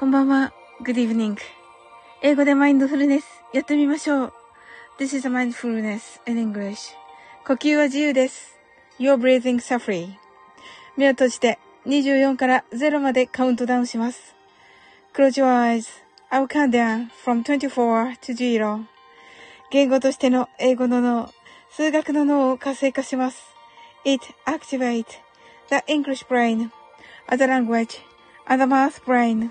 こんばんは。Good evening. 英語でマインドフルネスやってみましょう。This is a mindfulness in English. 呼吸は自由です。Your breathing s u f f e r y 目を閉じて24から0までカウントダウンします。Close your eyes. I'll count down from 24 to 0. 言語としての英語の脳、数学の脳を活性化します。It activates the English brain, other language, other math brain.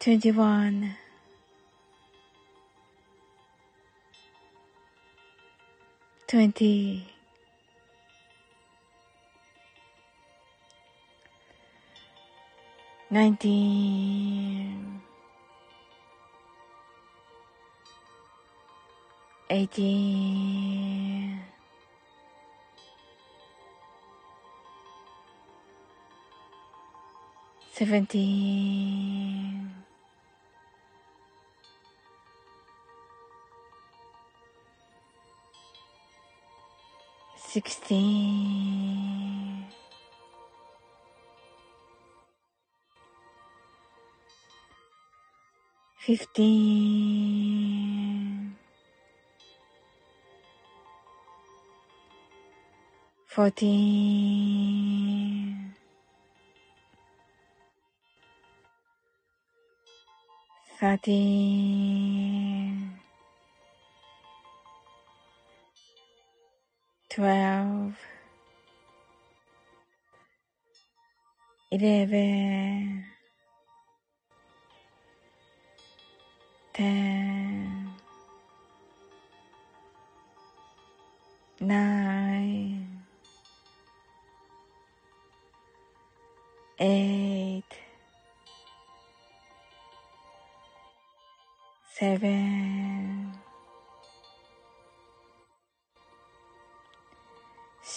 21 20 19 18 17 sixteen, fifteen, fourteen, thirteen, twelve, eleven, ten, nine, eight, seven,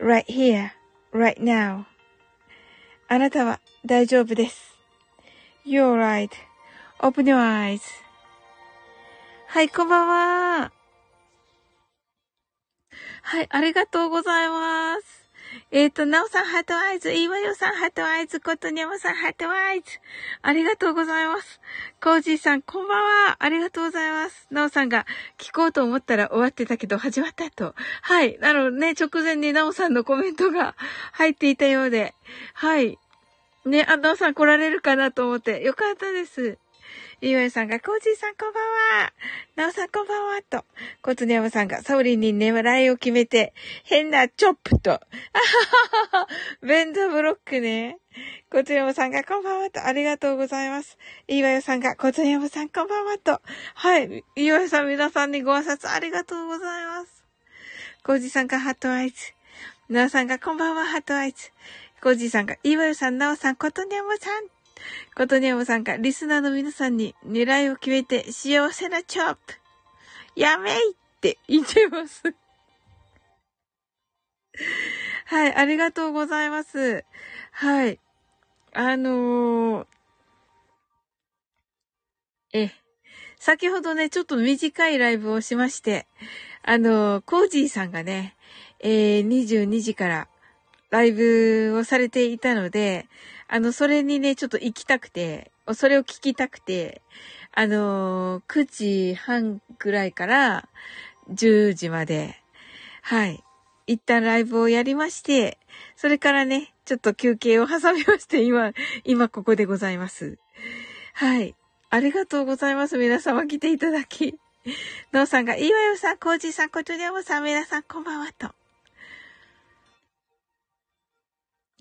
Right here, right now. あなたは大丈夫です。You're right.Open your eyes. はい、こんばんは。はい、ありがとうございます。えっ、ー、と、なおさん、 heart eyes、いわよさん、 heart eyes、ことにゃまさん、 heart eyes。ありがとうございます。コージーさん、こんばんは。ありがとうございます。なおさんが、聞こうと思ったら終わってたけど、始まったと。はい。なのね、直前になおさんのコメントが入っていたようで。はい。ね、あ、なおさん来られるかなと思って、よかったです。ゆうえさんが、コージーさんこんばんは。なおさんこんばんは。と、コツネヤマさんが、サオリンに狙いを決めて、変なチョップと、あははは、ベンドブロックね。コツネヤマさんが、こんばんは。と、ありがとうございます。いわよさんが、コツネヤマさんこんばんは。と、はい。いわよさん皆さんにご挨拶ありがとうございます。コージーさんが、ハットアイズ。なおさんが、こんばんは、ハットアイズ。コージーさんが、いわよさん、なおさん、コトニャムさん。ことにゃむさんが、リスナーの皆さんに狙いを決めて幸せなチョップ。やめいって言ってます。はい、ありがとうございます。はい。あのー、え、先ほどね、ちょっと短いライブをしまして、あのー、コージーさんがね、えー、22時からライブをされていたので、あの、それにね、ちょっと行きたくて、それを聞きたくて、あのー、9時半くらいから10時まで、はい。一旦ライブをやりまして、それからね、ちょっと休憩を挟みまして、今、今ここでございます。はい。ありがとうございます。皆様来ていただき。ノーさんが、いいわよさん、コージさん、コトニャムさん、皆さん、こんばんはと。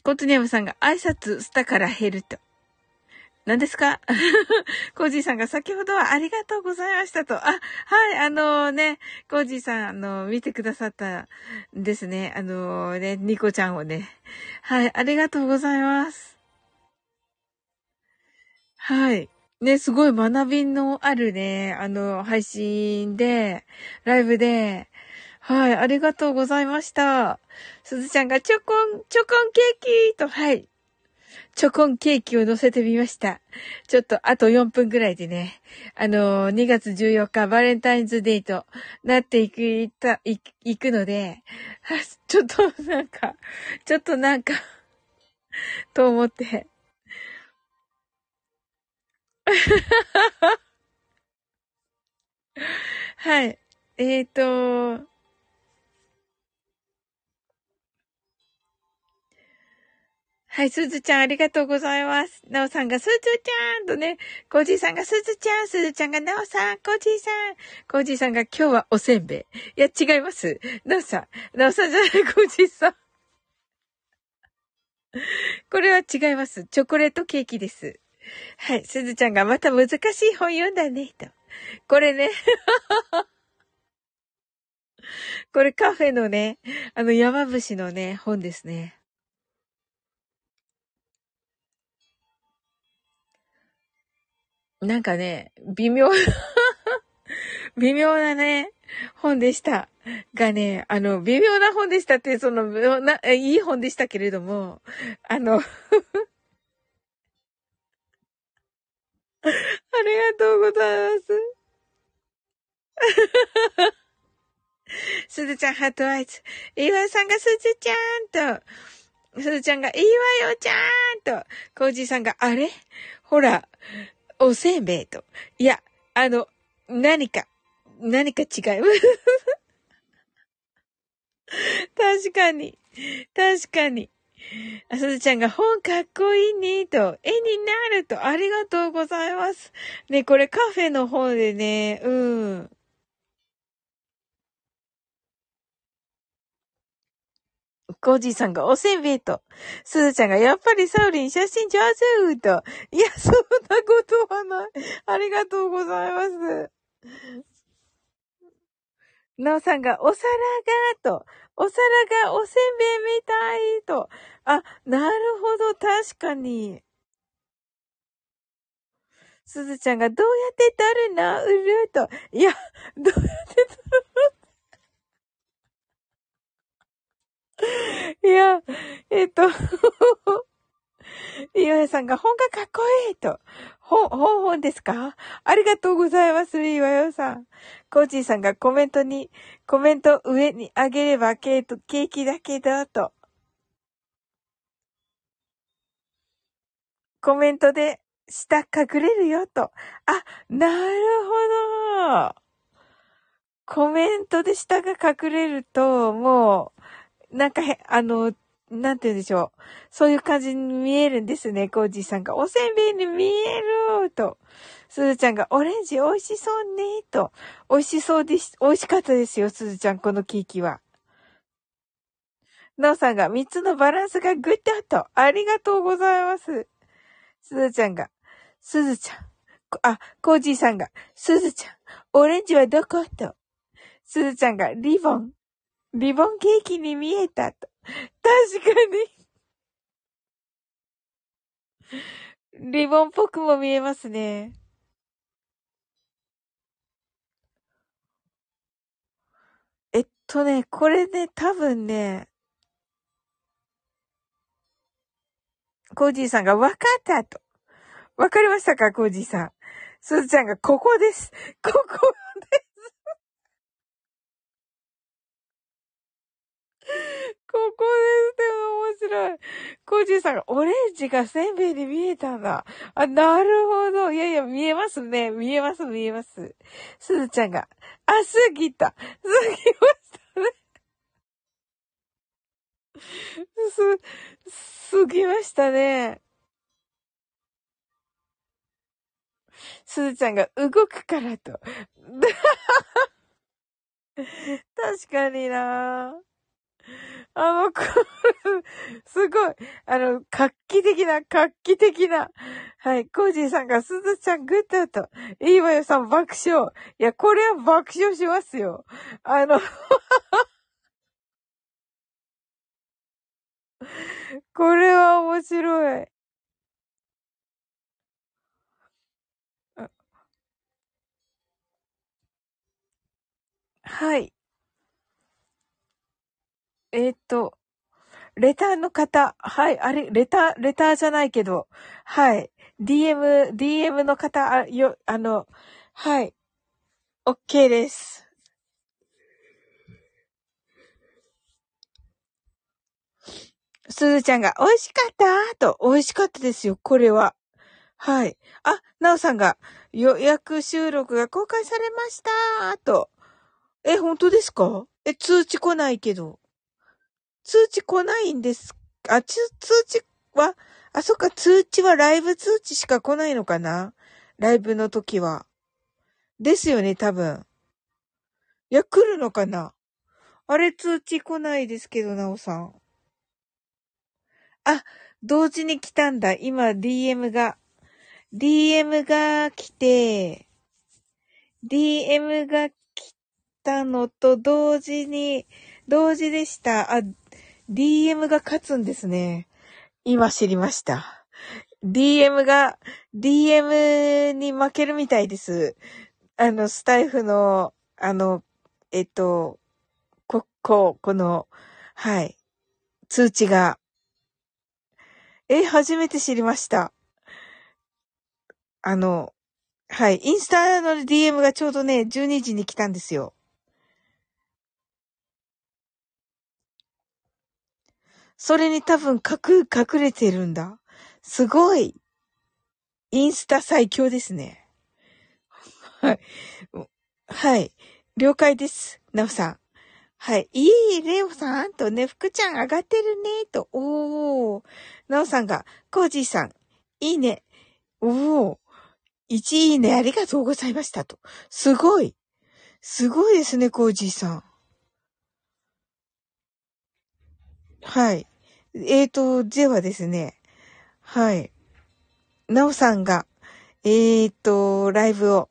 コートニアムさんが挨拶したから減ると。何ですか？コージーさんが先ほどはありがとうございましたと。あ、はい、あのー、ね、コージーさん、あのー、見てくださったんですね。あのー、ね、ニコちゃんをね。はい、ありがとうございます。はい。ね、すごい学びのあるね、あの、配信で、ライブで、はい、ありがとうございました。すずちゃんがチョコン、チョコンケーキと、はい。チョコンケーキを乗せてみました。ちょっとあと4分ぐらいでね、あのー、2月14日バレンタインズデートなっていく、いた、い、いくので、ちょっとなんか、ちょっとなんかと思って。はい。えっ、ー、と、はい、すずちゃんありがとうございます。なおさんがすずちゃんとね、コージーさんがすずちゃん、すずちゃんがなおさん、コージーさん、コージーさんが今日はおせんべい。いや、違います。なおさん、なおさんじゃない、コージーさん。これは違います。チョコレートケーキです。はい、すずちゃんがまた難しい本読んだね、と。これね。これカフェのね、あの山伏のね、本ですね。なんかね、微妙な 微妙なね、本でした。がね、あの、微妙な本でしたって、その、な、いい本でしたけれども、あの ありがとうございます。すずちゃん、ハートアイズ。岩井さんがすずちゃんと、すずちゃんが、いいわよちゃんと、コージーさんが、あれ？ほら、おせんべいと。いや、あの、何か、何か違う。確かに。確かに。あさずちゃんが本かっこいいね、と、絵になると、ありがとうございます。ね、これカフェの方でね、うん。コージーさんがおせんべいと、すずちゃんがやっぱりサウリン写真上手と、いや、そんなことはない。ありがとうございます。なおさんがお皿が、と、お皿がおせんべいみたいと。あ、なるほど、確かに。すずちゃんがどうやって取るのうると。いや、どうやって取る いや、えっと、井上さんが本がかっこいいと。本、本本ですか？ありがとうございます、みわよさん。コーチーさんがコメントに、コメント上にあげればケー、ケーキだけだと。コメントで下隠れるよと。あ、なるほど。コメントで下が隠れると、もう、なんかへ、あの、なんて言うんでしょう。そういう感じに見えるんですね、コージーさんが。おせんべいに見えると。すずちゃんが、オレンジ美味しそうねと。美味しそうです。美味しかったですよ、すずちゃん、このケーキは。なおさんが、三つのバランスがグッドと。ありがとうございます。すずちゃんが、すずちゃん。あ、コージーさんが、すずちゃん、オレンジはどことすずちゃんが、リボン。リボンケーキに見えたと。確かに。リボンっぽくも見えますね。えっとね、これね、多分ね、コージーさんが分かったと。わかりましたかコージーさん？すずちゃんが、ここです。ここ ここですって面白い。コージーさんが、オレンジがせんべいに見えたんだ。あ、なるほど。いやいや、見えますね。見えます、見えます。すずちゃんが、あ、過ぎた。過ぎましたね。す、過ぎましたね。すずちゃんが動くからと。確かになぁ あの、こすごい、あの、画期的な、画期的な。はい、コージーさんが、すずちゃんグッドと、いわよさん爆笑。いや、これは爆笑しますよ。あの これは面白い。はい。えー、っと、レターの方、はい、あれ、レター、レターじゃないけど、はい、DM、DM の方、あ、よ、あの、はい、OK です。すずちゃんが、美味しかった？と、美味しかったですよ、これは。はい。あ、なおさんが、予約収録が公開されました？と。え、本当ですか？え、通知来ないけど。通知来ないんですあ、通知は、あ、そっか、通知はライブ通知しか来ないのかな？ライブの時は。ですよね、多分。いや、来るのかな？あれ通知来ないですけど、なおさん。あ、同時に来たんだ。今、DM が。DM が来て、DM が来たのと同時に、同時でした。あ、DM が勝つんですね。今知りました。DM が、DM に負けるみたいです。あの、スタイフの、あの、えっと、こ、こ、この、はい、通知が。え、初めて知りました。あの、はい、インスタの DM がちょうどね、12時に来たんですよ。それに多分隠、隠れてるんだ。すごい。インスタ最強ですね。はい。はい。了解です。なおさん。はい。いい、レオさんとね、福ちゃん上がってるね、と。おー。なおさんが、コージーさん、いいね。おー。1いいね、ありがとうございましたと。すごい。すごいですね、コージーさん。はい。えーと、ではですね、はい。なおさんが、えーと、ライブを、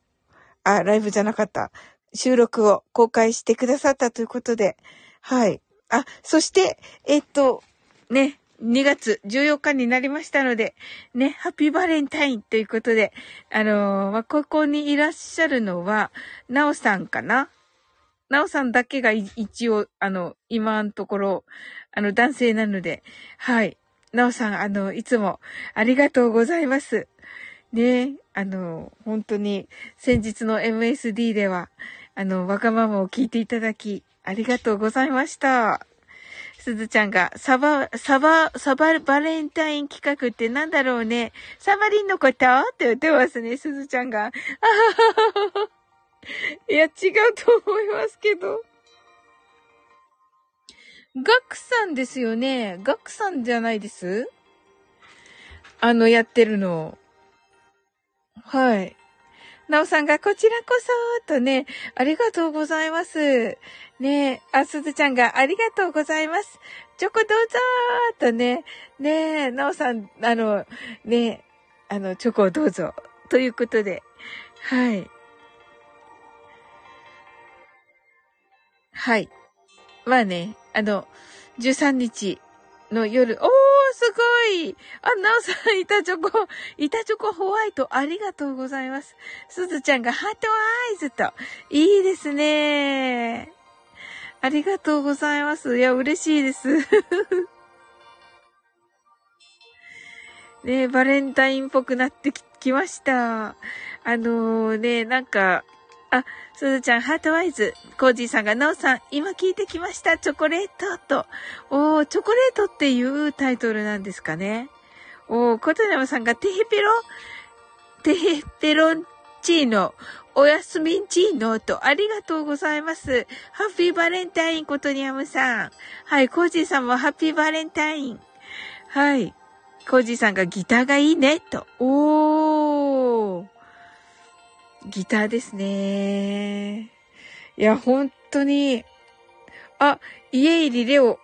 あ、ライブじゃなかった。収録を公開してくださったということで、はい。あ、そして、えー、っと、ね、2月14日になりましたので、ね、ハッピーバレンタインということで、あのー、まあ、ここにいらっしゃるのは、なおさんかな？なおさんだけが一応、あの、今のところ、あの、男性なので、はい。なおさん、あの、いつもありがとうございます。ね、あの、本当に、先日の MSD では、あの、わがままを聞いていただき、ありがとうございました。すずちゃんが、サバ、サバ、サババレンタイン企画ってなんだろうね。サバリンのこと？って言ってますね、すずちゃんが。あはははは。いや、違うと思いますけど。ガクさんですよね。ガクさんじゃないです？あの、やってるの。はい。なおさんがこちらこそ、とね、ありがとうございます。ねあ、すずちゃんがありがとうございます。チョコどうぞーとね、ねなおさん、あの、ねあの、チョコをどうぞ。ということで、はい。はい。まあね、あの、13日の夜、おー、すごいあ、なおさん、板チョコ、板チョコホワイト、ありがとうございます。すずちゃんがハートアイズと、いいですねありがとうございます。いや、嬉しいです。ねバレンタインっぽくなってきました。あのー、ね、なんか、あ、すずちゃん、ハートワイズ。コージーさんが、なおさん、今聞いてきました。チョコレートと。おー、チョコレートっていうタイトルなんですかね。おー、コトナムさんが、テヘペロテヘペロンチーノ。おやすみんチーノと、ありがとうございます。ハッピーバレンタイン、コトニャムさん。はい、コージーさんもハッピーバレンタイン。はい。コージーさんがギターがいいね、と。おー。ギターですね。いや、本当に、あ、家入りレオ、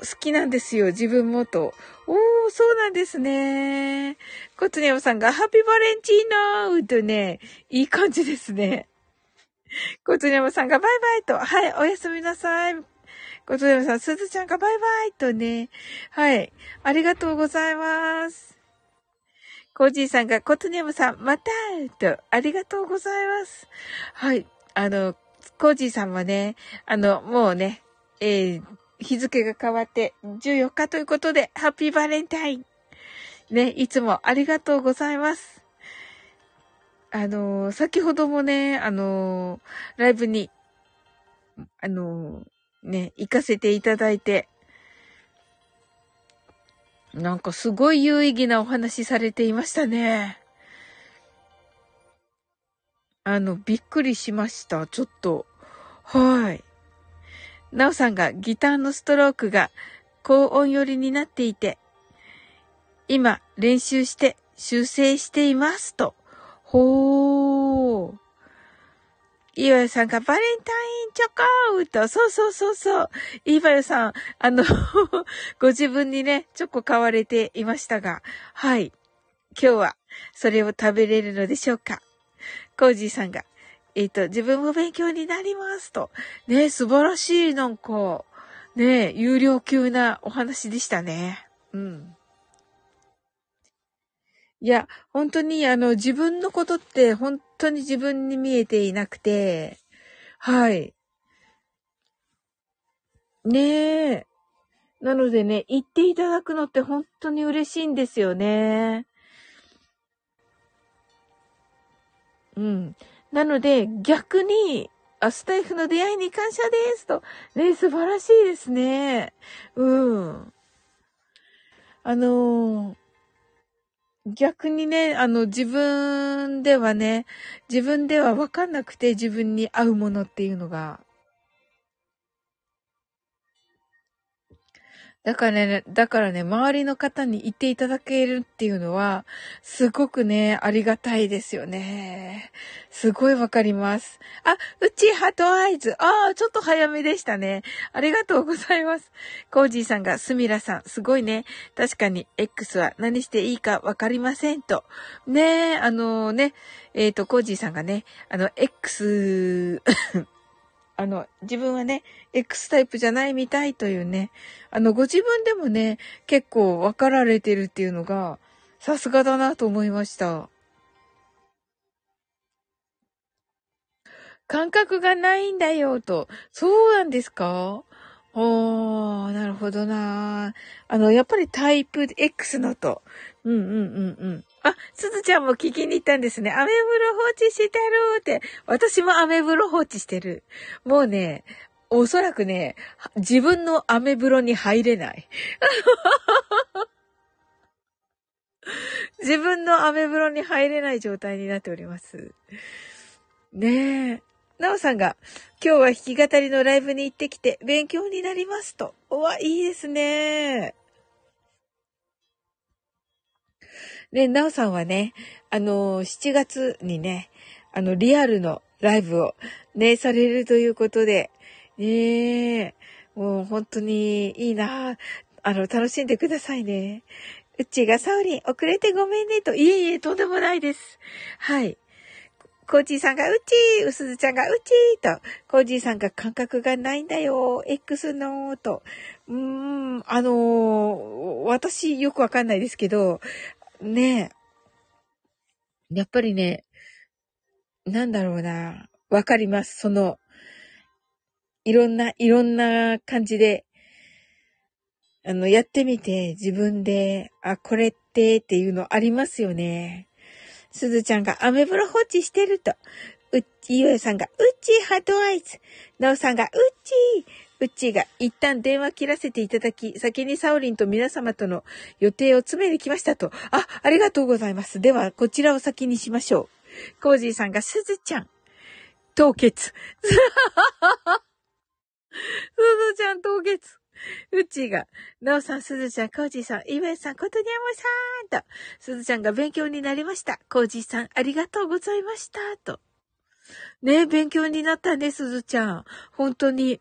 好きなんですよ、自分もと。おー、そうなんですね。コツニャムさんが、ハッピーバレンチーノーとね、いい感じですね。コツニャムさんが、バイバイと、はい、おやすみなさい。コツニャムさん、すずちゃんがバイバイとね、はい、ありがとうございます。コージーさんが、コトニャムさん、またと、ありがとうございます。はい。あの、コージーさんはね、あの、もうね、えー、日付が変わって14日ということで、ハッピーバレンタイン。ね、いつもありがとうございます。あの、先ほどもね、あの、ライブに、あの、ね、行かせていただいて、なんかすごい有意義なお話されていましたね。あの、びっくりしました。ちょっと。はい。なおさんがギターのストロークが高音寄りになっていて、今練習して修正していますと。ほー。いわよさんがバレンタインチョコと、そうそうそうそう。いわよさん、あの ご自分にね、チョコ買われていましたが、はい。今日は、それを食べれるのでしょうか。コージーさんが、えっ、ー、と、自分も勉強になりますと。ね、素晴らしい、なんか、ね、有料級なお話でしたね。うん。いや、本当にあの、自分のことって本当に自分に見えていなくて、はい。ねえ。なのでね、言っていただくのって本当に嬉しいんですよね。うん。なので、逆に、あ、スタイフの出会いに感謝ですと。ね、素晴らしいですね。うん。あのー、逆にね、あの、自分ではね、自分ではわかんなくて自分に合うものっていうのがだからね、だからね、周りの方に言っていただけるっていうのは、すごくね、ありがたいですよね。すごいわかります。あ、うちハトアイズ。ああ、ちょっと早めでしたね。ありがとうございます。コージーさんが、スミラさん、すごいね。確かに、X は何していいかわかりませんと。ねえ、あのね、えっ、ー、と、コージーさんがね、あの、X あの、自分はね、X タイプじゃないみたいというね、あの、ご自分でもね、結構分かられてるっていうのが、さすがだなと思いました。感覚がないんだよ、と。そうなんですか？おー、なるほどなあの、やっぱりタイプ X のと。うんうんうんうん。あ、すずちゃんも聞きに行ったんですね。アメブロ放置してるって。私もアメブロ放置してる。もうね、おそらくね、自分のアメ風呂に入れない。自分のアメ風呂に入れない状態になっております。ねえ。なおさんが、今日は弾き語りのライブに行ってきて勉強になりますと。おわ、いいですね。ね、なおさんはね、あの、7月にね、あの、リアルのライブをね、されるということで、ねえ、もう本当にいいなあの、楽しんでくださいね。うちがサウリン、遅れてごめんねと、いえいえ、とんでもないです。はい。コージーさんがうちー、うすずちゃんがうちーと、コージーさんが感覚がないんだよ、X のーと。うーん、あのー、私よくわかんないですけど、ねえ。やっぱりね、なんだろうな、わかります。その、いろんな、いろんな感じで、あの、やってみて自分で、あ、これってっていうのありますよね。すずちゃんがアメブロ放置してると。うっち、ゆえさんが、うっちーハートアイズ。なおさんが、うっちー。うっちーが一旦電話切らせていただき、先にサオリンと皆様との予定を詰めに来ましたと。あ、ありがとうございます。では、こちらを先にしましょう。コージーさんが、すずちゃん。凍結。すずちゃん凍結。うちが、なおさん、すずちゃん、コージーさん、イベンさん、ことにゃまさんと、すずちゃんが勉強になりました。コージーさん、ありがとうございました。と。ね勉強になったね、すずちゃん。本当に。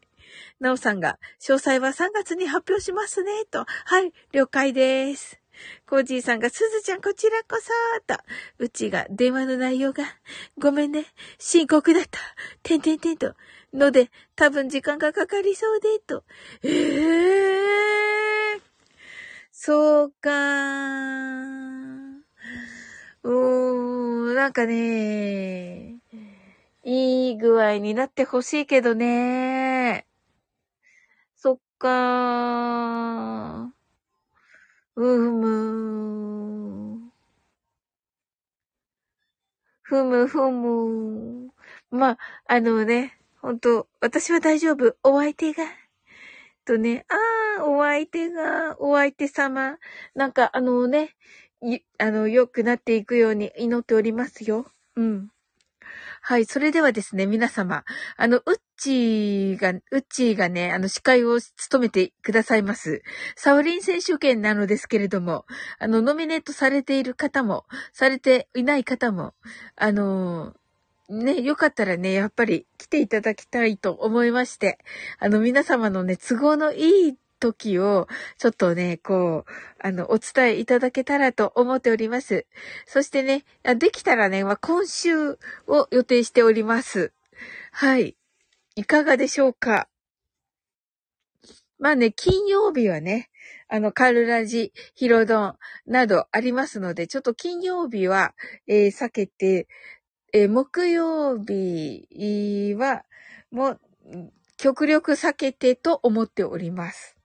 なおさんが、詳細は3月に発表しますね、と。はい、了解です。コージーさんが、すずちゃんこちらこそと。うちが、電話の内容が、ごめんね、深刻だった。てんてんてんと。ので、多分時間がかかりそうで、と。ええー、そうかーうーん、なんかね、いい具合になってほしいけどね。かー。うむ。ふむふむ。まあ、あのね、本当私は大丈夫。お相手が。とね、ああ、お相手が、お相手様。なんか、あのね、あの、良くなっていくように祈っておりますよ。うん。はい。それではですね、皆様、あの、うっちーが、うっちーがね、あの、司会を務めてくださいます。サオリン選手権なのですけれども、あの、ノミネートされている方も、されていない方も、あのね、よかったらね、やっぱり来ていただきたいと思いまして、あの皆様のね、都合のいい時を、ちょっとね、こう、あの、お伝えいただけたらと思っております。そしてね、できたらね、ま今週を予定しております。はい。いかがでしょうか？まあね、金曜日はね、あの、カルラジ、ヒロドンなどありますので、ちょっと金曜日は、えー、避けて、えー、木曜日は、もう、極力避けてと思っております。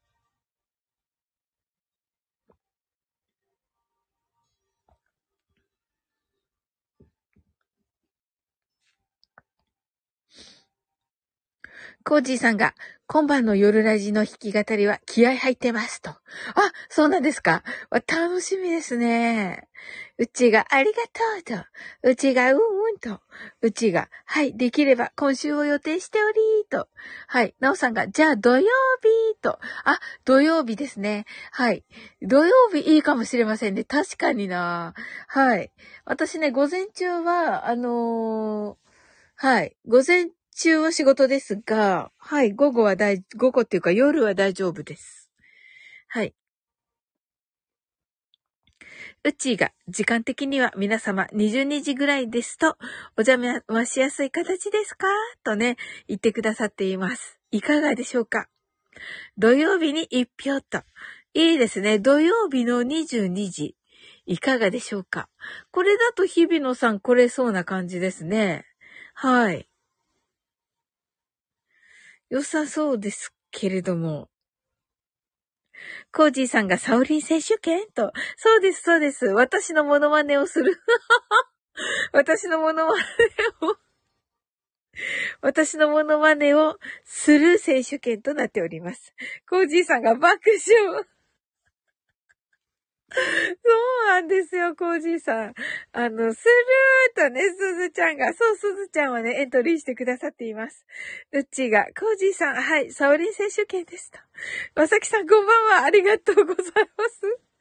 コージーさんが、今晩の夜ラジの弾き語りは気合入ってますと。あ、そうなんですか楽しみですね。うちがありがとうと。うちがうんうんと。うちが、はい、できれば今週を予定しておりと。はい、なおさんが、じゃあ土曜日と。あ、土曜日ですね。はい。土曜日いいかもしれませんね。確かにな。はい。私ね、午前中は、あのー、はい。午前中は仕事ですが、はい、午後は大、午後っていうか夜は大丈夫です。はい。うちが時間的には皆様22時ぐらいですとお邪魔しやすい形ですか？とね、言ってくださっています。いかがでしょうか？土曜日に一票と。いいですね。土曜日の22時。いかがでしょうか？これだと日比野さん来れそうな感じですね。はい。良さそうですけれども。コージーさんがサオリン選手権？と。そうです、そうです。私のモノマネをする。私のモノマネを 私のモノマネをする選手権となっております。コージーさんが爆笑。そうなんですよ、コージーさん。あの、スルーとね、すずちゃんが、そう、すずちゃんはね、エントリーしてくださっています。うっちーが、コージーさん、はい、サオリン選手権ですと。まさきさん、こんばんは、ありがとうございます。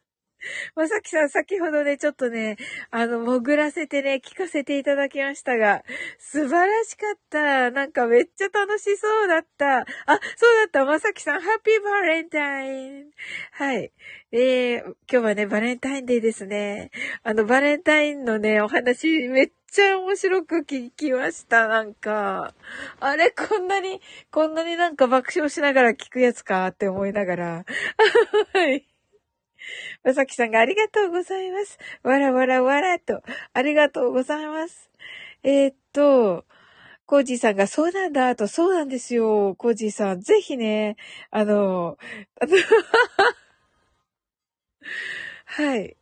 まさきさん、先ほどね、ちょっとね、あの、潜らせてね、聞かせていただきましたが、素晴らしかった。なんかめっちゃ楽しそうだった。あ、そうだった。まさきさん、ハッピーバレンタイン。はい。えー、今日はね、バレンタインデーですね。あの、バレンタインのね、お話、めっちゃ面白く聞きました、なんか。あれ、こんなに、こんなになんか爆笑しながら聞くやつかって思いながら。はい。まさきさんがありがとうございます。わらわらわらと、ありがとうございます。えー、っと、コージーさんが、そうなんだ、と、そうなんですよ、コージーさん。ぜひね、あの、あの はい。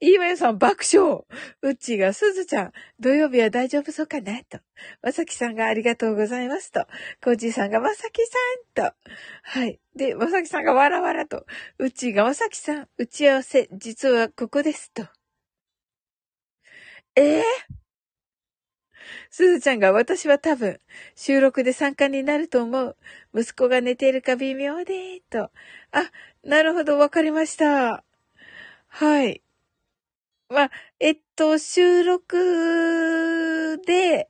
いいわよさん爆笑。うっちーがすずちゃん、土曜日は大丈夫そうかな？と。まさきさんがありがとうございますと。コージーさんがまさきさんと。はい。で、まさきさんがわらわらと。うっちーがまさきさん、打ち合わせ、実はここですと。ええー、すずちゃんが私は多分、収録で参加になると思う。息子が寝ているか微妙で、と。あ、なるほど、わかりました。はい。まあ、えっと、収録で、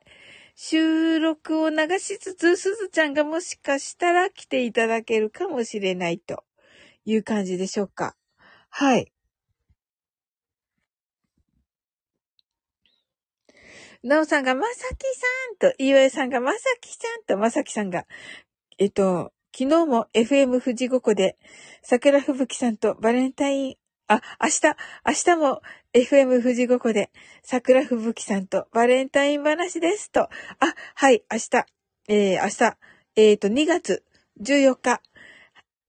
収録を流しつつ、すずちゃんがもしかしたら来ていただけるかもしれないという感じでしょうか。はい。なおさんがまさきさんと、岩井さんがまさきさんと、まさきさんが、えっと、昨日も FM 富士五湖で、桜吹雪さんとバレンタイン、あ、明日、明日も FM 富士五湖で、桜吹雪さんとバレンタイン話ですと。あ、はい、明日、えー、明日、えっ、ー、と、2月14日、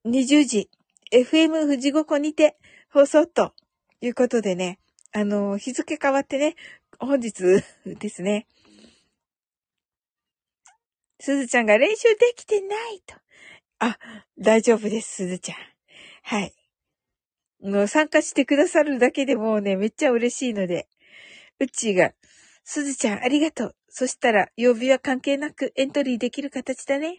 20時、FM 富士五湖にて放送ということでね、あの、日付変わってね、本日 ですね。すずちゃんが練習できてないと。あ、大丈夫です、すずちゃん。はい。もう参加してくださるだけでもうね、めっちゃ嬉しいので。うっちーが、すずちゃんありがとう。そしたら、曜日は関係なくエントリーできる形だね。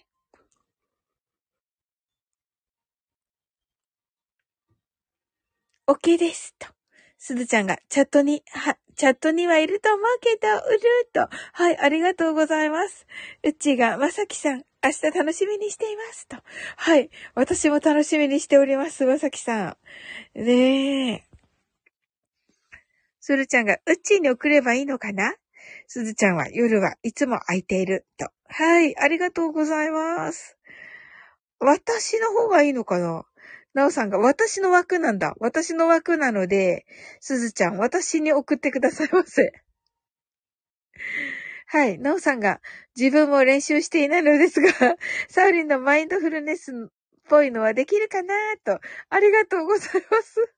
OK です。と。すずちゃんが、チャットに、は、チャットにはいると思うけど、うるーと。はい、ありがとうございます。うっちーが、まさきさん、明日楽しみにしています。と。はい。私も楽しみにしております。まさきさん。ねえ。するちゃんが、うっちーに送ればいいのかな？すずちゃんは夜はいつも空いている。と。はい。ありがとうございます。私の方がいいのかな？なおさんが、私の枠なんだ。私の枠なので、すずちゃん、私に送ってくださいませ。はい。なおさんが、自分も練習していないのですが、サウリンのマインドフルネスっぽいのはできるかなと。ありがとうございます。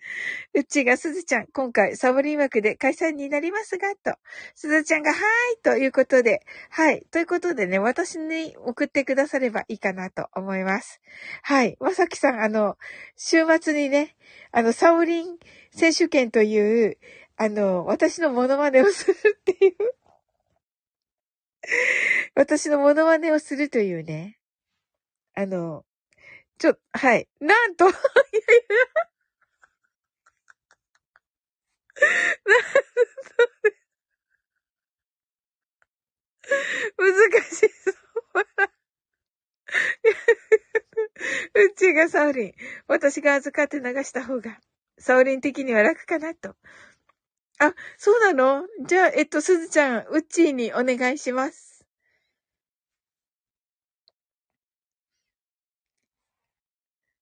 うちがすずちゃん、今回サボリン枠で解散になりますが、と。すずちゃんが、はーい、ということで、はい。ということでね、私に送ってくださればいいかなと思います。はい。まさきさん、あの、週末にね、あの、サオリン選手権という、あの、私のモノマネをするっていう 私のモノマネをするというね。あの、ちょ、はい。なんと、いやいや難しそう。うちがサオリン。私が預かって流した方が、サオリン的には楽かなと。あ、そうなの？じゃあ、えっと、すずちゃん、うっちーにお願いします。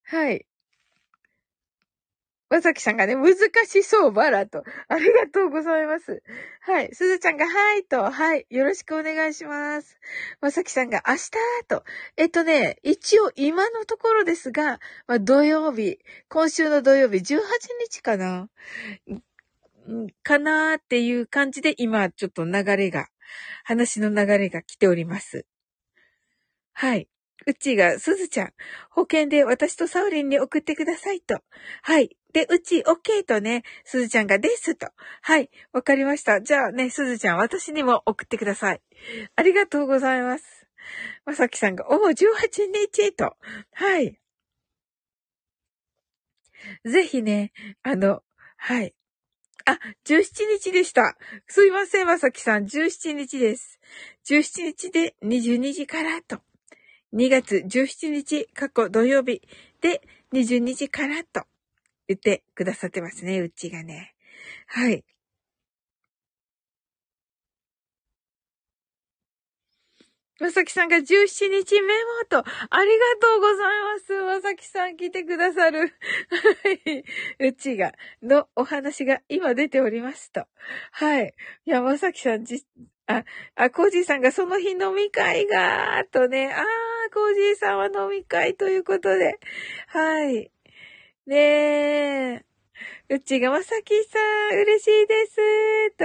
はい。まさきさんがね、難しそう、バラと。ありがとうございます。はい。すずちゃんが、はいと、はい。よろしくお願いします。まさきさんが、明日と。えっとね、一応今のところですが、まあ、土曜日、今週の土曜日、18日かなかなーっていう感じで今ちょっと流れが、話の流れが来ております。はい。うちが、すずちゃん、保険で私とサウリンに送ってくださいと。はい。で、うち、オッケーとね、すずちゃんがですと。はい。わかりました。じゃあね、すずちゃん、私にも送ってください。ありがとうございます。まさきさんが、おお、18日と。はい。ぜひね、あの、はい。あ、17日でした。すいません、まさきさん。17日です。17日で22時からと。2月17日、過去土曜日で22時からと言ってくださってますね、うちがね。はい。まさきさんが17日メモと、ありがとうございます。まさきさん来てくださる。はい。うちが、のお話が今出ておりますと。はい。いや、まさきさんじ、あ、あ、コージーさんがその日飲み会が、とね、あー、コージーさんは飲み会ということで。はい。ねえ。うちがまさきさん、嬉しいです。と。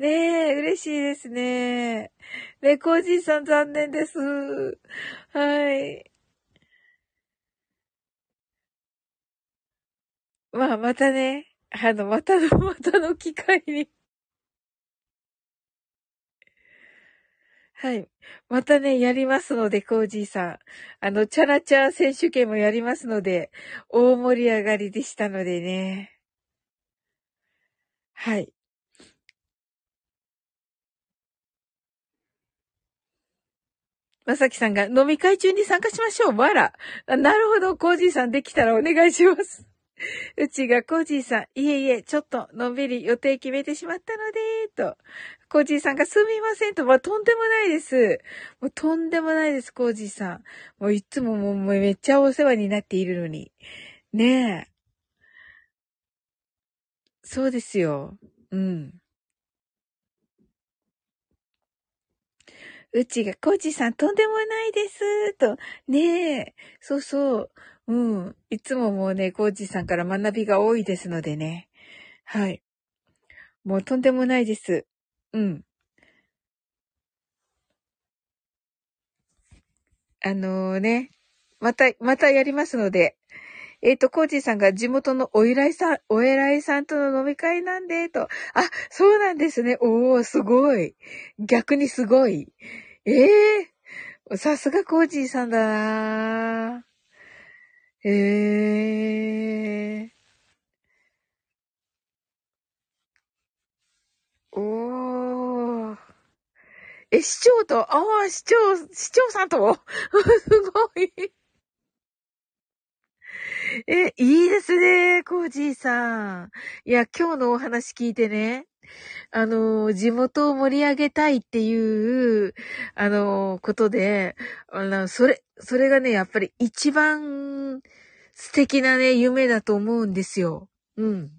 ねえ、嬉しいですね。ね、コージーさん残念です。はい。まあ、またね、あの、またの、またの機会にはい。またね、やりますので、コージーさん。あの、チャラチャー選手権もやりますので、大盛り上がりでしたのでね。はい。まさきさんが飲み会中に参加しましょう。わら。なるほど、コージーさんできたらお願いします。うちがコージーさん、いえいえ、ちょっとのんびり予定決めてしまったので、と。コージーさんがすみませんと、まあ、とんでもないです。もうとんでもないです、コージーさん。もういつももうめっちゃお世話になっているのに。ねえ。そうですよ。うん。うちが、コージーさんとんでもないです、と。ねえ。そうそう。うん。いつももうね、コージーさんから学びが多いですのでね。はい。もうとんでもないです。うん。あのー、ね、また、またやりますので、えっ、ー、と、コージーさんが地元のお偉いさん、お偉いさんとの飲み会なんで、と。あ、そうなんですね。おー、すごい。逆にすごい。ええー、さすがコージーさんだなええー。おー。え、市長と、ああ、市長、市長さんと すごい。え、いいですね、コージーさん。いや、今日のお話聞いてね、あの、地元を盛り上げたいっていう、あの、ことで、あの、それ、それがね、やっぱり一番素敵なね、夢だと思うんですよ。うん。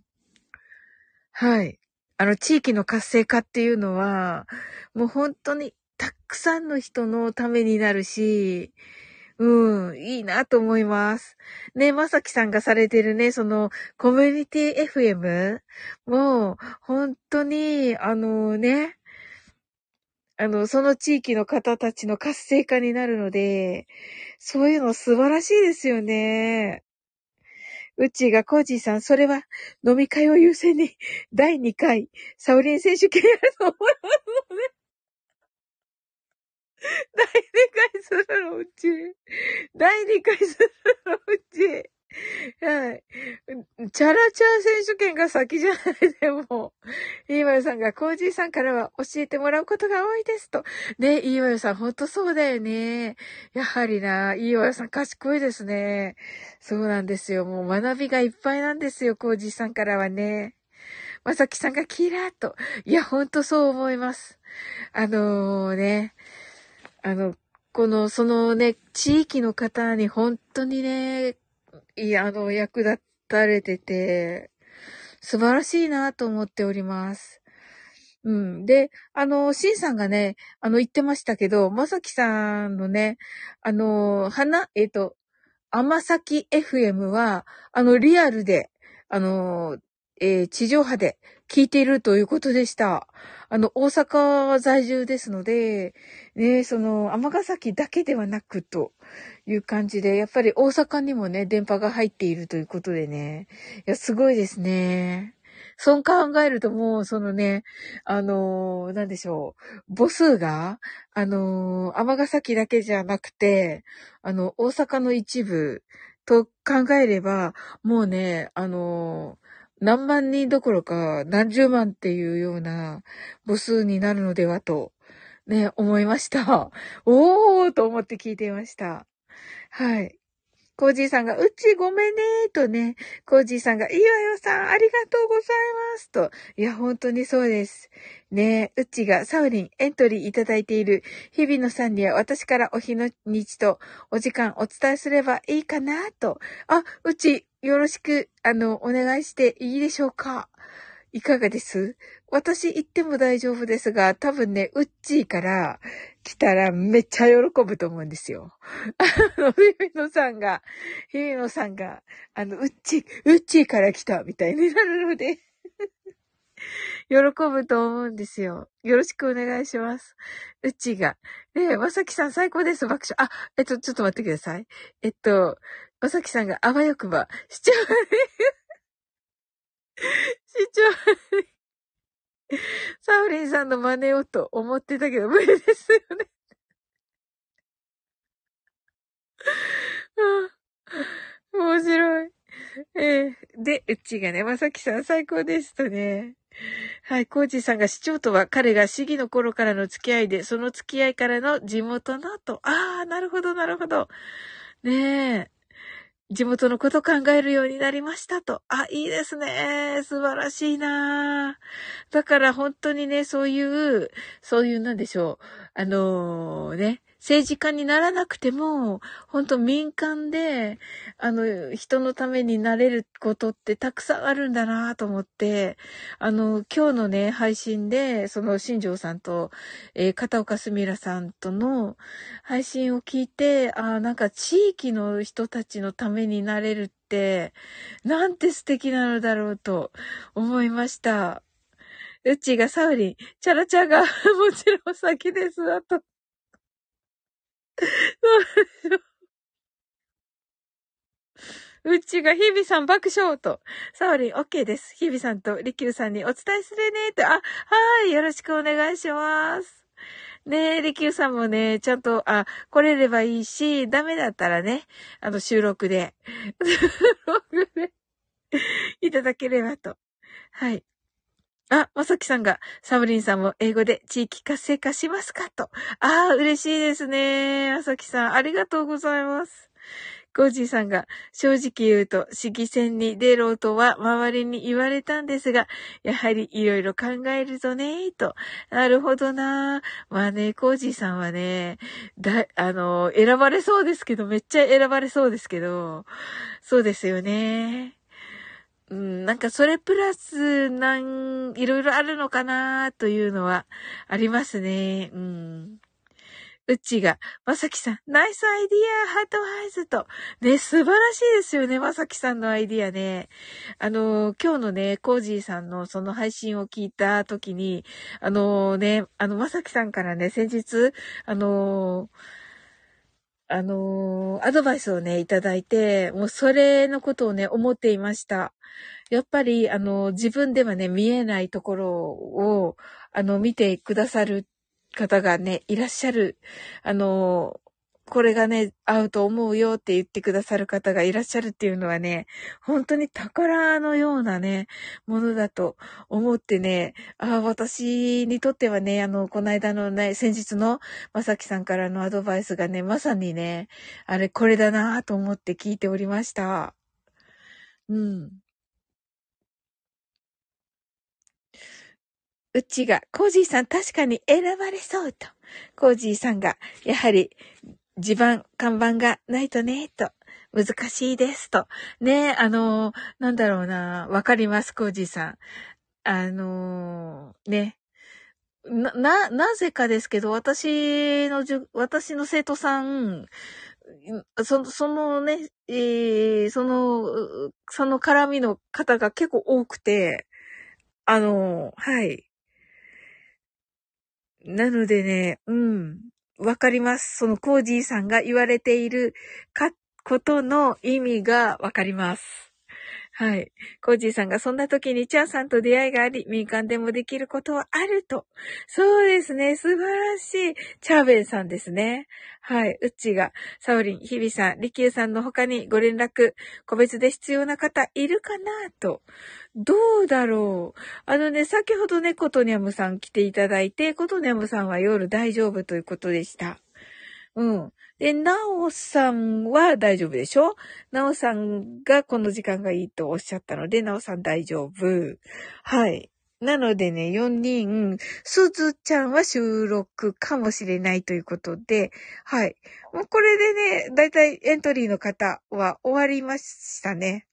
はい。あの、地域の活性化っていうのは、もう本当にたくさんの人のためになるし、うん、いいなと思います。ね、まさきさんがされてるね、その、コミュニティ FM も、本当に、あのね、あの、その地域の方たちの活性化になるので、そういうの素晴らしいですよね。うちがコージーさん、それは飲み会を優先に第2回、サウリン選手権やると思いますので、第2回するのうち。第2回するのうち。はい。チャラチャー選手権が先じゃない？でも。イーマヨさんがコージーさんからは教えてもらうことが多いですと。ね、イーマヨさんほんとそうだよね。やはりな、イーマヨさん賢いですね。そうなんですよ。もう学びがいっぱいなんですよ、コージーさんからはね。まさきさんがキラーと。いや、ほんとそう思います。あのー、ね、あの、この、そのね、地域の方に本当にね、いや、あの、役立たれてて、素晴らしいなと思っております。うん。で、あの、シンさんがね、あの、言ってましたけど、まさきさんのね、あの、花、えっ、ー、と、甘崎 FM は、あの、リアルで、あの、えー、地上波で聞いているということでした。あの、大阪在住ですので、ね、その、尼崎だけではなくという感じで、やっぱり大阪にもね、電波が入っているということでね。いや、すごいですね。そう考えるともう、そのね、あのー、なんでしょう。母数が、あのー、尼崎だけじゃなくて、あの、大阪の一部と考えれば、もうね、あのー、何万人どころか何十万っていうような母数になるのではと、ね、思いました。おーと思って聞いていました。はい。コージーさんが、うちごめんねーとね、コージーさんが、いいわよさん、ありがとうございますと。いや、本当にそうです。ねうちがサウリンエントリーいただいている日々のさんには私からお日の日とお時間お伝えすればいいかなと。あ、うち、よろしく、あの、お願いしていいでしょうかいかがです？私行っても大丈夫ですが、多分ね、うっちーから来たらめっちゃ喜ぶと思うんですよ。あの、ひびのさんが、ひびのさんが、あの、うっちー、うっちーから来たみたいになるので喜ぶと思うんですよ。よろしくお願いします。うっちーが。ねえ、まさきさん最高です、爆笑。あ、えっと、ちょっと待ってください。えっと、まさきさんがあわよくば、視聴視聴 サウリンさんの真似をと思ってたけど無理ですよね 面白い。えー、で、うちがね、まさきさん最高ですとね。はい、コージさんが市長とは彼が市議の頃からの付き合いで、その付き合いからの地元のと。ああ、なるほど、なるほど。ねえ。地元のこと考えるようになりましたと。あ、いいですね。素晴らしいなだから本当にね、そういう、そういうなんでしょう。あのー、ね、政治家にならなくても、本当民間で、あの、人のためになれることってたくさんあるんだなと思って、あの、今日のね、配信で、その新庄さんと、えー、片岡すみらさんとの配信を聞いて、あなんか地域の人たちのためになれるって、なんて素敵なのだろうと思いました。うちがサウリン、チャラチャが もちろん先です。あと、うちが日々さん爆笑と、サオリン OK です。日々さんとリキューさんにお伝えするねと、あ、はい、よろしくお願いします。ねえ、リキューさんもね、ちゃんと、あ、来れればいいし、ダメだったらね、あの、収録で、収録でいただければと。はい。あ、まさきさんが、サブリンさんも英語で地域活性化しますか？と。ああ、嬉しいですね。まさきさん、ありがとうございます。コージーさんが、正直言うと、市議選に出ろとは周りに言われたんですが、やはりいろいろ考えるぞねと。なるほどなまあね、コージーさんはね、だ、あの、選ばれそうですけど、めっちゃ選ばれそうですけど、そうですよね。うん、なんかそれプラス、なん、いろいろあるのかなというのはありますね。うん。うちが、まさきさん、ナイスアイディア、ハートワイズと。ね、素晴らしいですよね、まさきさんのアイディアね。あの、今日のね、コージーさんのその配信を聞いた時に、あのね、あの、まさきさんからね、先日、あのあのー、アドバイスをね、いただいて、もうそれのことをね、思っていました。やっぱり、あの、自分ではね、見えないところを、あの、見てくださる方がね、いらっしゃる。あの、これがね、合うと思うよって言ってくださる方がいらっしゃるっていうのはね、本当に宝のようなね、ものだと思ってね、ああ、私にとってはね、あの、この間のね、先日のまさきさんからのアドバイスがね、まさにね、あれ、これだなと思って聞いておりました。うん。うちが、コージーさん確かに選ばれそうと。コージーさんが、やはり、地盤、看板がないとね、と。難しいです、と。ねあのなんだろうな、わかります、コージさん。あのね。な、な、なぜかですけど、私のじゅ、私の生徒さんそそのね、えー、その、その絡みの方が結構多くて、あの、はい。なのでね、うん。わかります。そのコージーさんが言われているか、ことの意味がわかります。はい。コージーさんがそんな時にチャーさんと出会いがあり、民間でもできることはあると。そうですね。素晴らしい。チャーベンさんですね。はい。うっちが、サオリン、ヒビさん、リキューさんの他にご連絡、個別で必要な方いるかなと。どうだろう。あのね、先ほどね、コトニャムさん来ていただいて、コトニャムさんは夜大丈夫ということでした。うん。で、なおさんは大丈夫でしょ？なおさんがこの時間がいいとおっしゃったので、なおさん大丈夫。はい。なのでね、4人、すずちゃんは収録かもしれないということで、はい。もうこれでね、だいたいエントリーの方は終わりましたね。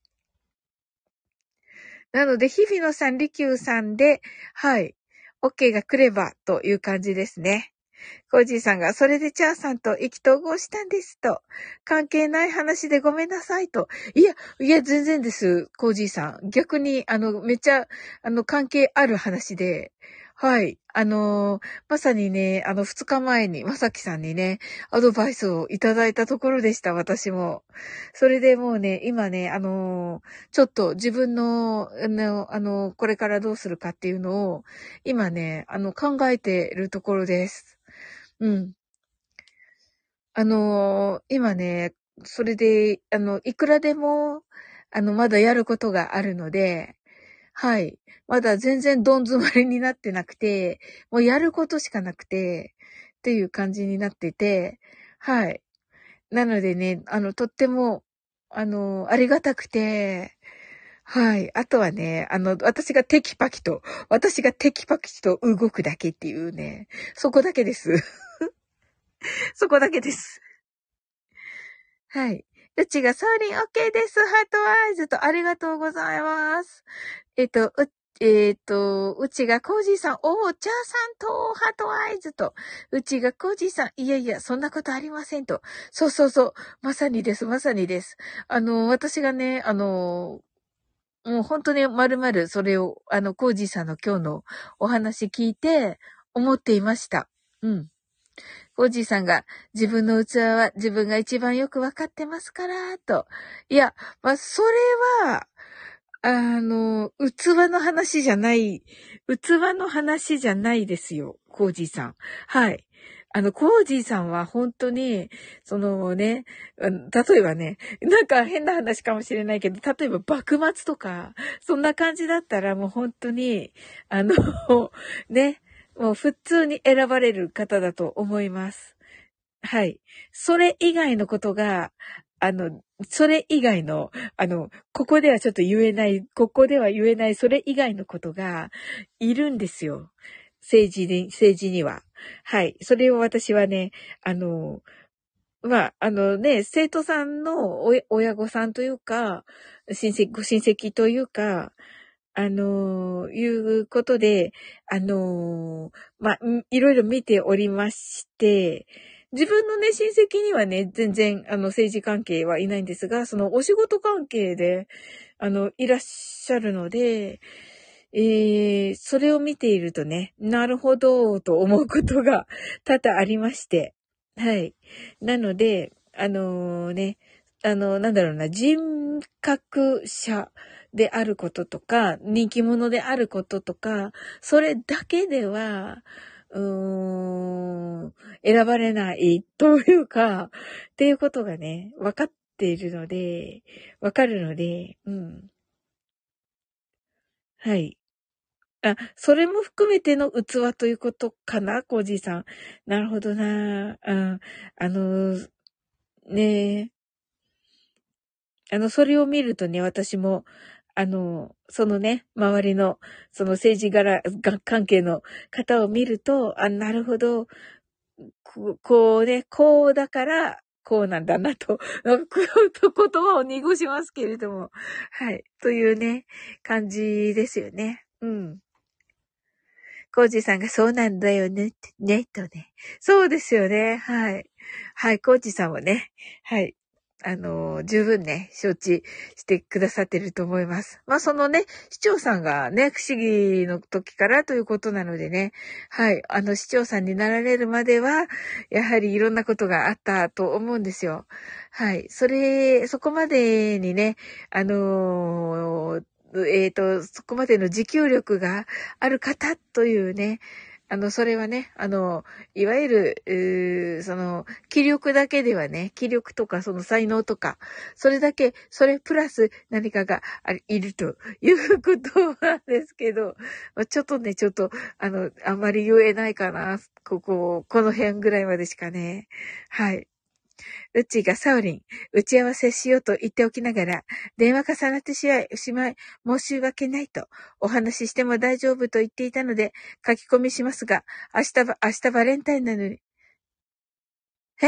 なので、日比野さん、利休さんで、はい。OK が来ればという感じですね。コージーさんが、それでチャーさんと意気投合したんですと。関係ない話でごめんなさいと。いや、いや、全然です、コージーさん。逆に、あの、めっちゃ、あの、関係ある話で。はい。あのー、まさにね、あの、二日前に、まさきさんにね、アドバイスをいただいたところでした、私も。それでもうね、今ね、あのー、ちょっと自分の、あの、あの、これからどうするかっていうのを、今ね、あの、考えてるところです。うん。あのー、今ね、それで、あの、いくらでも、あの、まだやることがあるので、はい。まだ全然どん詰まりになってなくて、もうやることしかなくて、っていう感じになってて、はい。なのでね、あの、とっても、あの、ありがたくて、はい。あとはね、あの、私がテキパキと、私がテキパキと動くだけっていうね、そこだけです。そこだけです。はい。うちが、ソーリン OK です。ハートアイズとありがとうございます。えっと、う、えっ、と、うちがコージーさん、おー、チャーさんと、 heart eyes と、うちがコージーさん、いやいや、そんなことありませんと。そうそうそう、まさにです、まさにです。あの、私がね、あの、もう本当にまるまるそれを、あの、コージーさんの今日のお話聞いて、思っていました。うん。コージーさんが、自分の器は自分が一番よくわかってますから、と。いや、まあ、それは、あの、器の話じゃない、器の話じゃないですよ、コージーさん。はい。あの、コージーさんは本当に、そのね、例えばね、なんか変な話かもしれないけど、例えば幕末とか、そんな感じだったらもう本当に、あの、ね、もう普通に選ばれる方だと思います。はい。それ以外のことが、あの、それ以外の、あの、ここではちょっと言えない、ここでは言えない、それ以外のことがいるんですよ。政治に、政治には。はい。それを私はね、あの、まあ、あのね、生徒さんの親御さんというか、親戚、ご親戚というか、あのー、いうことで、あのー、まあ、いろいろ見ておりまして、自分のね、親戚にはね、全然、あの、政治関係はいないんですが、そのお仕事関係で、あの、いらっしゃるので、えー、それを見ているとね、なるほど、と思うことが多々ありまして、はい。なので、あのー、ね、あの、なんだろうな、人格者であることとか、人気者であることとか、それだけでは、うーん、選ばれないというか、っていうことがね、分かっているので、分かるので、うん。はい。あ、それも含めての器ということかな、コージーさん。なるほどな。うん、あの、ねえあの、それを見るとね、私も、あの、そのね、周りの、その政治柄、関係の方を見ると、あ、なるほど、こうね、こうだから、こうなんだなと、言葉を濁しますけれども、はい、というね、感じですよね。うん。コージさんがそうなんだよね、ね、とね。そうですよね。はい。はい、コージさんもね。はい。あの、十分ね、承知してくださってると思います。まあ、そのね、市長さんがね、不思議の時からということなのでね、はい、あの市長さんになられるまでは、やはりいろんなことがあったと思うんですよ。はい、それ、そこまでにね、あのえっ、ー、と、そこまでの持久力がある方というね、あの、それはね、あの、いわゆる、その、気力だけではね、気力とかその才能とか、それだけ、それプラス何かがいるということなんですけど、ちょっとね、ちょっと、あの、あんまり言えないかな。ここ、この辺ぐらいまでしかね。はい。うちがサウリン、打ち合わせしようと言っておきながら、電話重なってしまい、しまい、申し訳ないと、お話ししても大丈夫と言っていたので、書き込みしますが、明日ば、明日バレンタインなのに。え？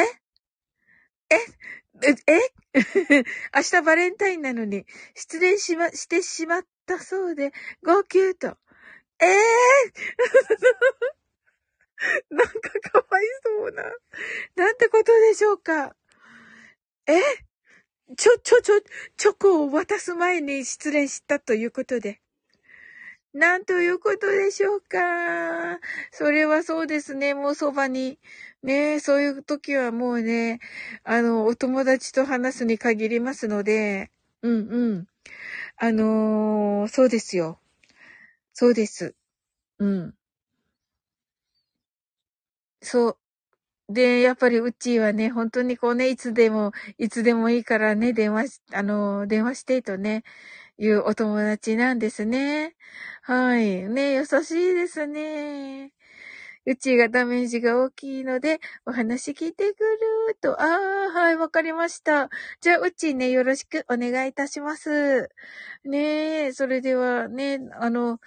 え？え？明日バレンタインなのに、失恋しま、してしまったそうで、号泣と。ええー？なんかかわいそうな。なんてことでしょうか。え？ちょ、ちょ、ちょ、チョコを渡す前に失恋したということで。なんということでしょうか。それはそうですね。もうそばに。ねそういう時はもうね、あの、お友達と話すに限りますので、うんうん。あのー、そうですよ。そうです。うん。そう。で、やっぱりうちはね、本当にこうね、いつでも、いつでもいいからね、電話し、あの、電話してとね、いうお友達なんですね。はい。ね、優しいですね。うちがダメージが大きいので、お話聞いてくると。ああ、はい、わかりました。じゃあ、うちね、よろしくお願いいたします。ねえ、それではね、あの、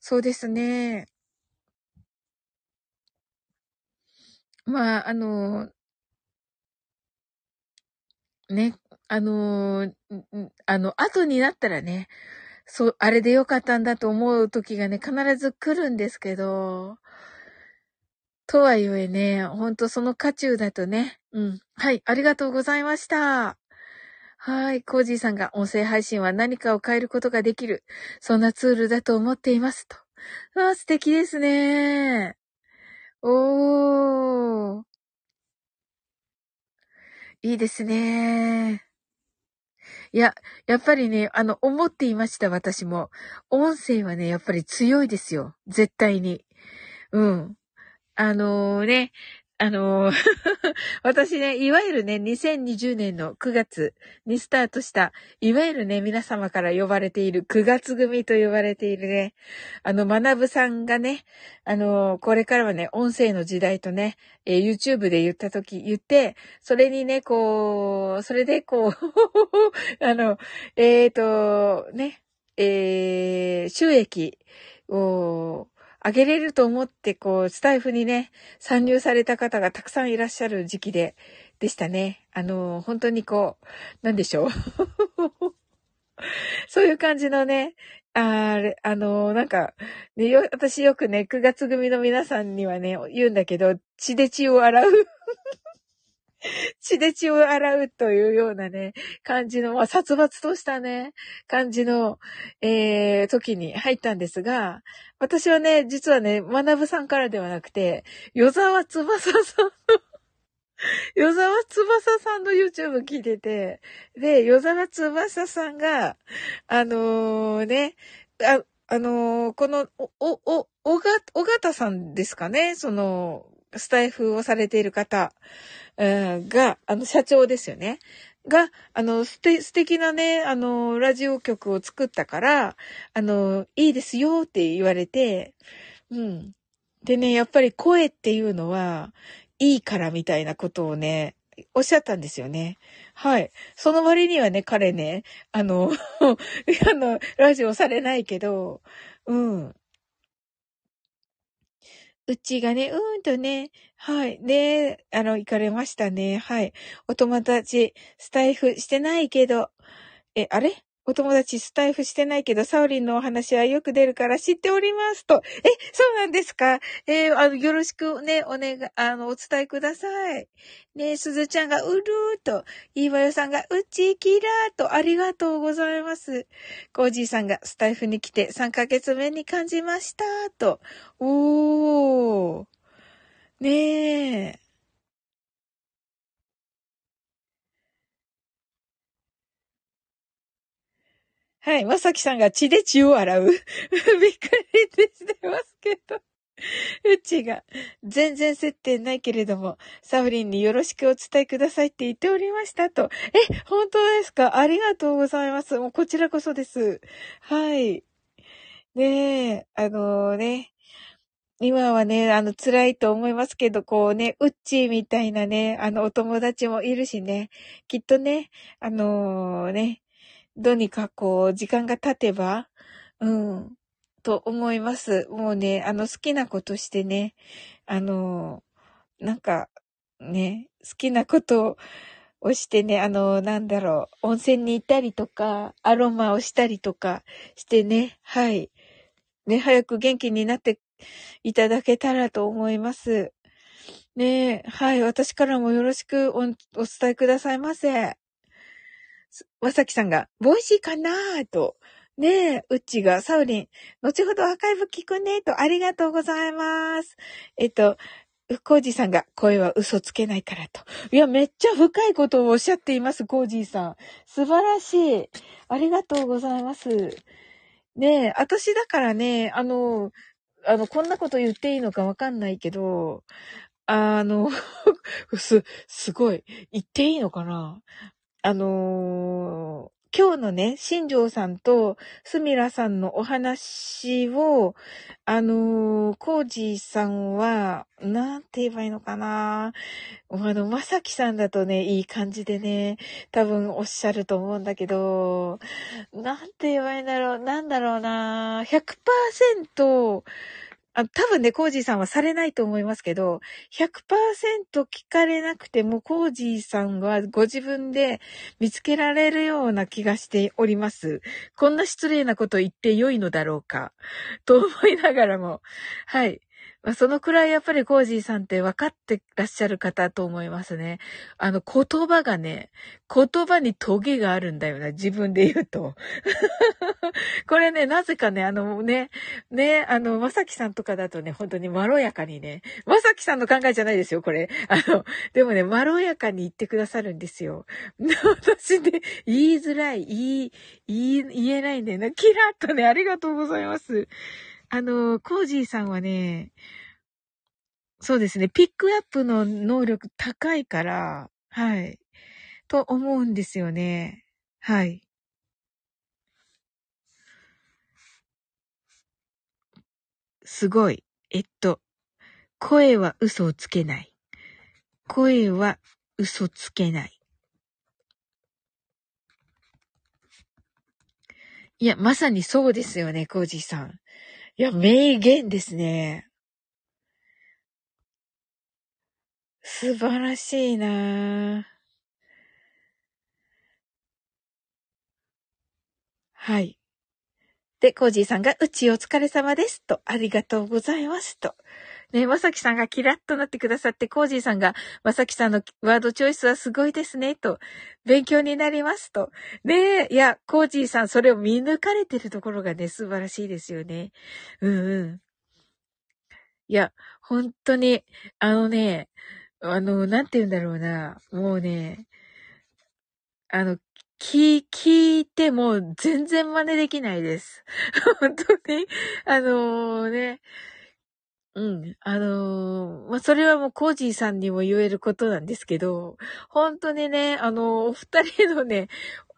そうですね。まあ、あの、ね、あの、あの、後になったらね、そう、あれでよかったんだと思う時がね、必ず来るんですけど、とはいえね、ほんとその渦中だとね、うん。はい、ありがとうございました。はい、コージーさんが音声配信は何かを変えることができる。そんなツールだと思っています。と。あ、素敵ですね。おー。いいですね。いや、やっぱりね、あの、思っていました、私も。音声はね、やっぱり強いですよ。絶対に。うん。あのー、ね、あのー 私ね、いわゆるね、2020年の9月にスタートした、いわゆるね、皆様から呼ばれている9月組と呼ばれているね、あの、学さんがね、あのー、これからはね、音声の時代とね、えー、YouTube で言ったとき、言って、それにね、こう、それでこう あの、えっ、と、ね、え、収益を、あげれると思って、こう、スタイフにね、参入された方がたくさんいらっしゃる時期で、でしたね。あの、本当にこう、なんでしょう。そういう感じのね、あれ、あの、なんか、ね、よ、私よくね、9月組の皆さんにはね、言うんだけど、血で血を洗う 血で血を洗うというようなね、感じの、まあ、殺伐としたね、感じの、えー、時に入ったんですが、私はね、実はね、学さんからではなくて、与沢翼さんの 与沢翼さんの YouTube 聞いてて、で、与沢翼さんが、あのー、ね、あ、あのー、この、お、お、お、おが、おがたさんですかね、その、スタイフをされている方。が、あの、社長ですよね。が、あの、すて、素敵なね、あの、ラジオ局を作ったから、あの、いいですよって言われて、うん。でね、やっぱり声っていうのは、いいからみたいなことをね、おっしゃったんですよね。はい。その割にはね、彼ね、あの、あの、ラジオされないけど、うん。うちがね、うーんとね、はい。で、あの、行かれましたね。はい。お友達、スタイフしてないけど、え、あれ？お友達スタイフしてないけど、サオリンのお話はよく出るから知っておりますと。え、そうなんですか？えー、あの、よろしくね、お願い、あの、お伝えください。ねすずちゃんがうるーと、いいわよさんがうちきらーと、ありがとうございます。コージーさんがスタイフに来て3ヶ月目に感じましたと。おー。ねえ。はい。まさきさんが血で血を洗う。びっくりしてますけど。うちが、全然接点ないけれども、サウリンによろしくお伝えくださいって言っておりましたと。え、本当ですか？ありがとうございます。もうこちらこそです。はい。ねえ、あのー、ね、今はね、あの、辛いと思いますけど、こうね、うっちーみたいなね、あの、お友達もいるしね、きっとね、あのー、ね、どうにかこう、時間が経てば、うん、と思います。もうね、あの、好きなことしてね、あの、なんか、ね、好きなことをしてね、あの、なんだろう、温泉に行ったりとか、アロマをしたりとかしてね、はい。ね、早く元気になっていただけたらと思います。ねはい、私からもよろしくおお伝えくださいませ。まさきさんが、 Voicy かなーと。ねえ、うちが、さおりん、後ほどアーカイブ聞くねと、ありがとうございます。えっと、コージーさんが、声は嘘つけないからと。いや、めっちゃ深いことをおっしゃっています、コージーさん。素晴らしい。ありがとうございます。ねえ、私だからね、あの、あの、こんなこと言っていいのかわかんないけど、あの、す、すごい。言っていいのかな？あのー、今日のね、新庄さんとすみらさんのお話を、あのー、コージーさんは、なんて言えばいいのかな。あの、まさきさんだとね、いい感じでね、多分おっしゃると思うんだけど、なんて言えばいいんだろう、なんだろうな。100%、あ多分ね、コージーさんはされないと思いますけど、100%聞かれなくても、コージーさんはご自分で見つけられるような気がしております。こんな失礼なこと言って良いのだろうか、と思いながらも、はい。まあ、そのくらいやっぱりコージーさんって分かってらっしゃる方と思いますね。あの言葉がね、言葉にトゲがあるんだよな、自分で言うと。これね、なぜかね、あのね、ね、あの、まさきさんとかだとね、本当にまろやかにね、まさきさんの考えじゃないですよ、これ。あの、でもね、まろやかに言ってくださるんですよ。私ね、言いづらい、言い、言、えないんだよな。キラッとね、ありがとうございます。あの、コージーさんはね、そうですね、ピックアップの能力高いから、はい。と思うんですよね。はい。すごい。えっと、声は嘘をつけない。声は嘘つけない。いや、まさにそうですよね、コージーさん。いや、名言ですね。素晴らしいなはい。で、コージーさんが、うちお疲れ様です。と、ありがとうございます。と。ね、まさきさんがキラッとなってくださって、コージーさんが、まさきさんのワードチョイスはすごいですね、と、勉強になりますと。ねいや、コージーさん、それを見抜かれてるところがね、素晴らしいですよね。うんうん。いや、本当に、あのね、あの、なんて言うんだろうな、もうね、あの、聞、聞いても全然真似できないです。本当に、あのー、ね、うん。あのー、まあ、それはもうコージーさんにも言えることなんですけど、本当にね、あのー、お二人のね、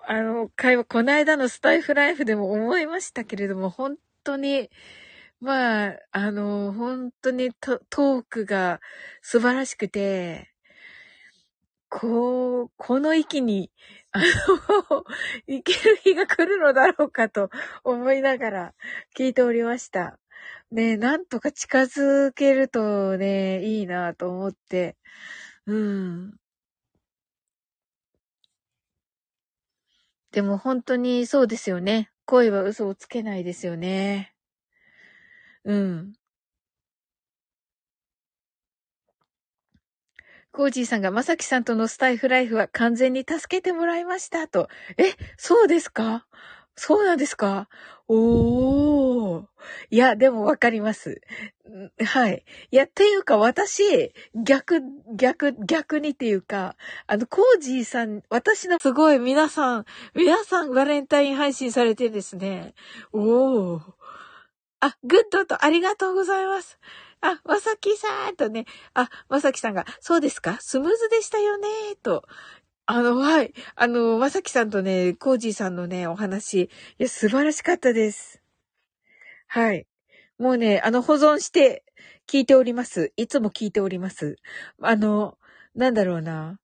あの、会話、この間のスタイフライフでも思いましたけれども、本当に、まあ、あの、本当にトトークが素晴らしくて、こう、この域に、あの、行ける日が来るのだろうかと思いながら聞いておりました。ね、なんとか近づけるとね、いいなと思って。うん。でも本当にそうですよね。恋は嘘をつけないですよね。うん。コージーさんがまさきさんとのスタイフライフは完全に助けてもらいましたと。え、そうですか？そうなんですか？おー。いや、でもわかります。はい。いや、っていうか私、逆、逆、逆にっていうか、あの、コージーさん、私のすごい皆さん、皆さんバレンタイン配信されてですね。おー。あ、グッドとありがとうございます。あ、まさきさんとね、あ、まさきさんが、そうですか？スムーズでしたよねと。あの、はい。あの、まさきさんとね、コージーさんのね、お話、いや、素晴らしかったです。はい。もうね、あの、保存して聞いております。いつも聞いております。あの、なんだろうな。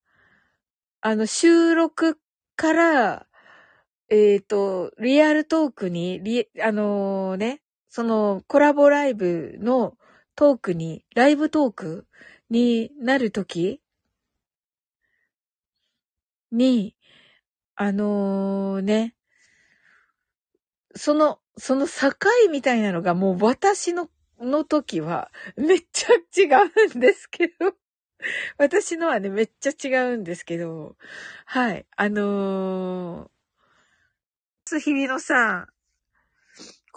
あの、収録から、えっ、ー、と、リアルトークに、リ、あのー、ね、そのコラボライブのトークに、ライブトークになるときに、あのー、ね、その、その境みたいなのがもう私の、の時はめっちゃ違うんですけど。私のはね、めっちゃ違うんですけど、はい、あのー、つひびのさん、